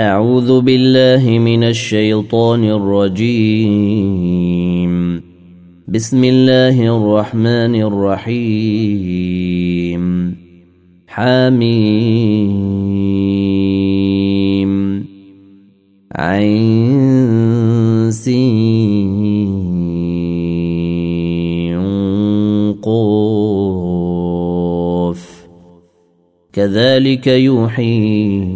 أعوذ بالله من الشيطان الرجيم. بسم الله الرحمن الرحيم. حميم. عين كذلك يوحي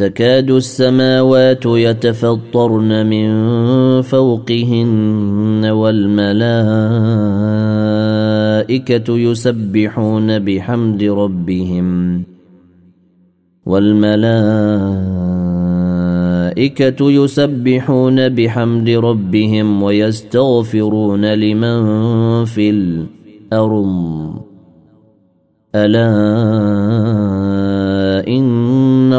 تكاد السماوات يتفطرن من فوقهن والملائكة يسبحون بحمد ربهم والملائكة يسبحون بحمد ربهم ويستغفرون لمن في الأرض. ألا إن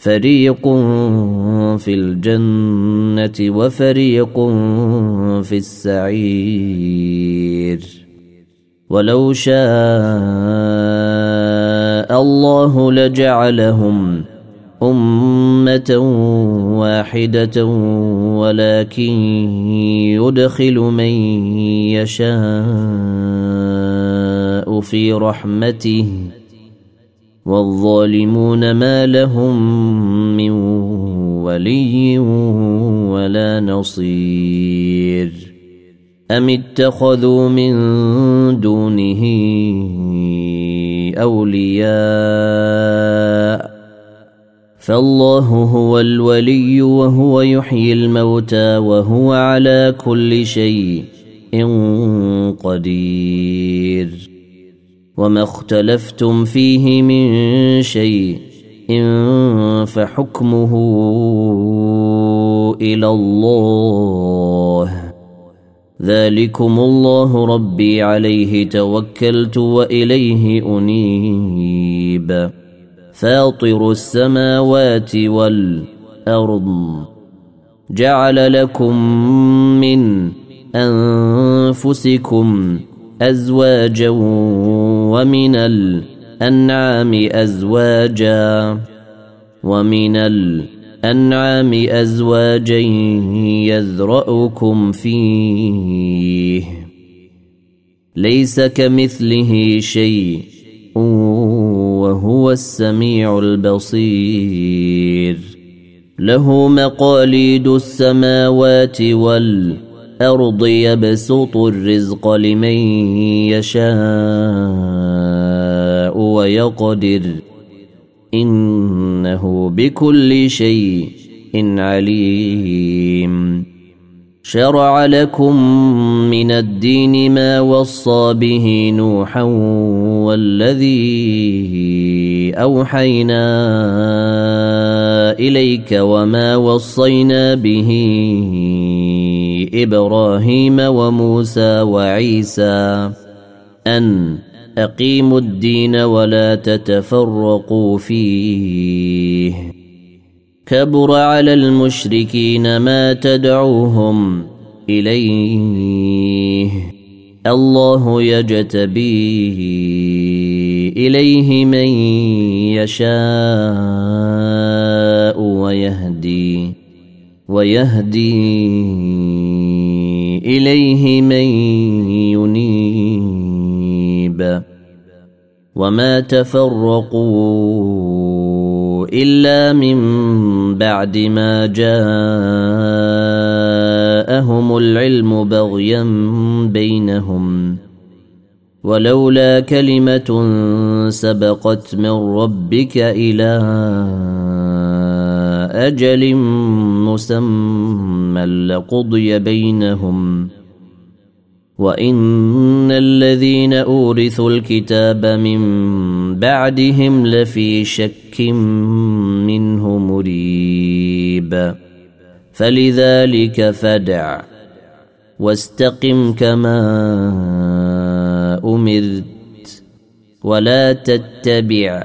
فريق في الجنة وفريق في السعير ولو شاء الله لجعلهم أمة واحدة ولكن يدخل من يشاء في رحمته والظالمون ما لهم من ولي ولا نصير. أم اتخذوا من دونه أولياء؟ فالله هو الولي وهو يحيي الموتى وهو على كل شيء قدير. وما اختلفتم فيه من شيء فحكمه إلى الله. ذلكم الله ربي عليه توكلت وإليه أنيب. فاطر السماوات والأرض. جعل لكم من أنفسكم أزواجا ومن الأنعام أزواجا ومن الأنعام أزواجا يذرأكم فيه. ليس كمثله شيء وهو السميع البصير. له مقاليد السماوات والأرض الأرض يبسط الرزق لمن يشاء ويقدر. إنه بكل شيء عليم. شرع لكم من الدين ما وصى به نوحا والذي أوحينا إليك وما وصينا به إبراهيم وموسى وعيسى أن أقيموا الدين ولا تتفرقوا فيه. كبر على المشركين ما تدعوهم إليه. الله يجتبي إليه من يشاء ويهدي. ويهدي إليه من ينيب. وما تفرقوا إلا من بعد ما جاءهم العلم بغيا بينهم. ولولا كلمة سبقت من ربك إلى أجل مسمى لقضي بينهم. وإن الذين أورثوا الكتاب من بعدهم لفي شك منه مريب. فلذلك فدع واستقم كما أمرت ولا تتبع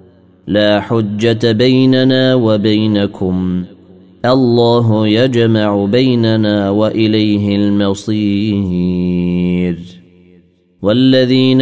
لا حجة بيننا وبينكم. الله يجمع بيننا وإليه المصير. والذين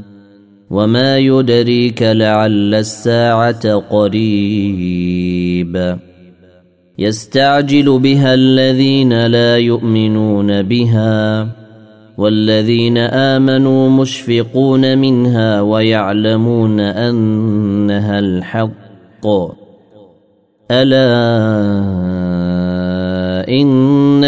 وما يدريك لعل الساعة قريب يستعجل بها الذين لا يؤمنون بها والذين امنوا مشفقون منها ويعلمون انها الحق الا ان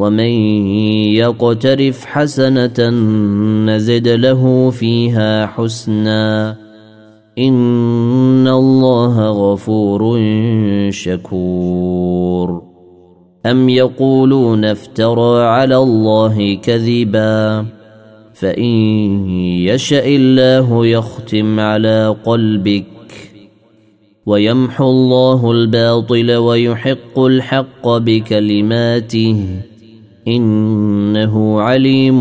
ومن يقترف حسنه نزد له فيها حسنا ان الله غفور شكور ام يقولون افترى على الله كذبا فان يشا الله يختم على قلبك ويمحو الله الباطل ويحق الحق بكلماته إنه عليم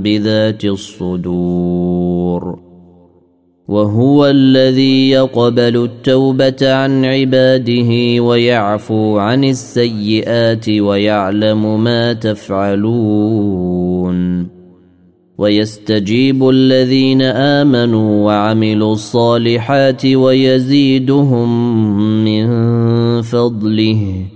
بذات الصدور. وهو الذي يقبل التوبة عن عباده ويعفو عن السيئات ويعلم ما تفعلون. ويستجيب الذين آمنوا وعملوا الصالحات ويزيدهم من فضله.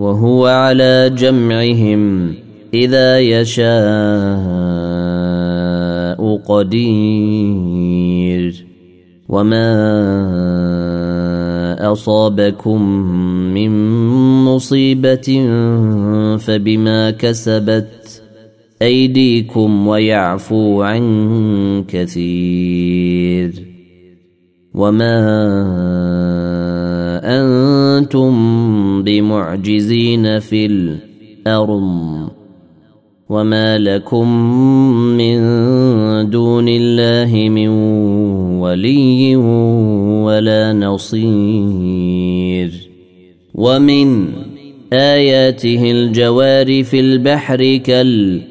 وهو على جمعهم إذا يشاء قدير. وما اصابكم من مصيبه فبما كسبت ايديكم ويعفو عن كثير. وما أنتم بمعجزين في الأرض وما لكم من دون الله من ولي ولا نصير ومن آياته الجوار في البحر كالأعلام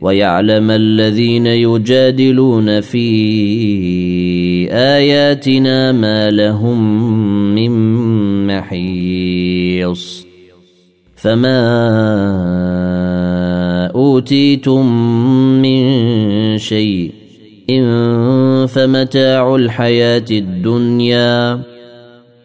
ويعلم الذين يجادلون في آياتنا ما لهم من محيص. فما أوتيتم من شيء فمتاع الحياة الدنيا.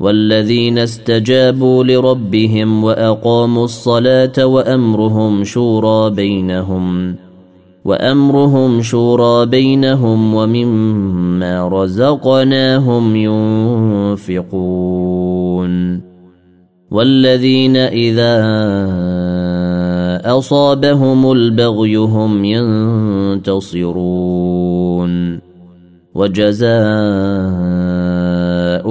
والذين استجابوا لربهم وأقاموا الصلاة وأمرهم شورى بينهم وأمرهم شورى بينهم ومما رزقناهم ينفقون. والذين إذا أصابهم البغي هم ينتصرون. وجزاء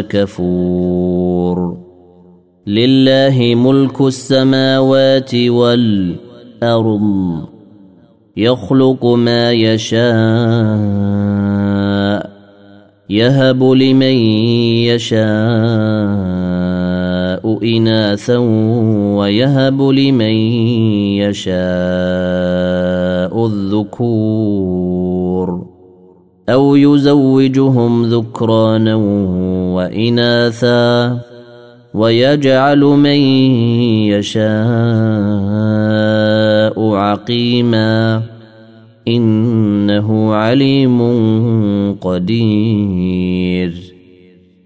كفور. لله ملك السماوات والأرض. يخلق ما يشاء. يهب لمن يشاء إناثا ويهب لمن يشاء الذكور. أو يزوجهم ذكرانا وإناثا ويجعل من يشاء عقيما إنه عليم قدير.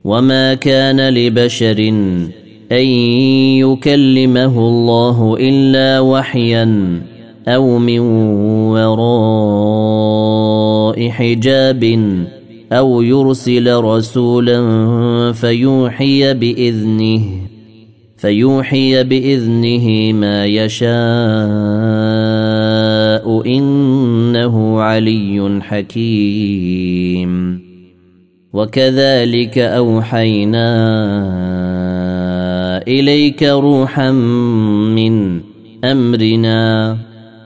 وما كان لبشر أن يكلمه الله إلا وحيا أو من وراء حجاب أو يرسل رسولا فيوحي باذنه فيوحي باذنه ما يشاء انه علي حكيم. وكذلك اوحينا اليك روحا من امرنا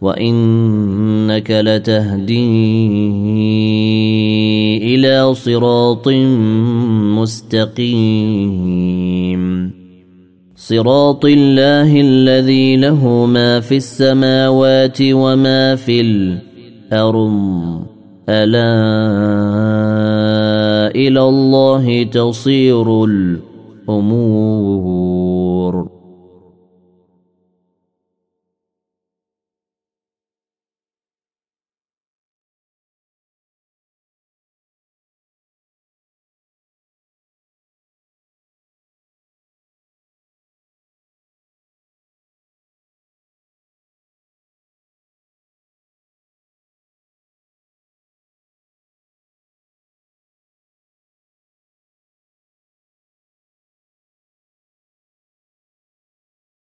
وانك لتهدي إلى صراط مستقيم. صراط الله الذي له ما في السماوات وما في الأرض. أرم ألا إلى الله تصير الأمور.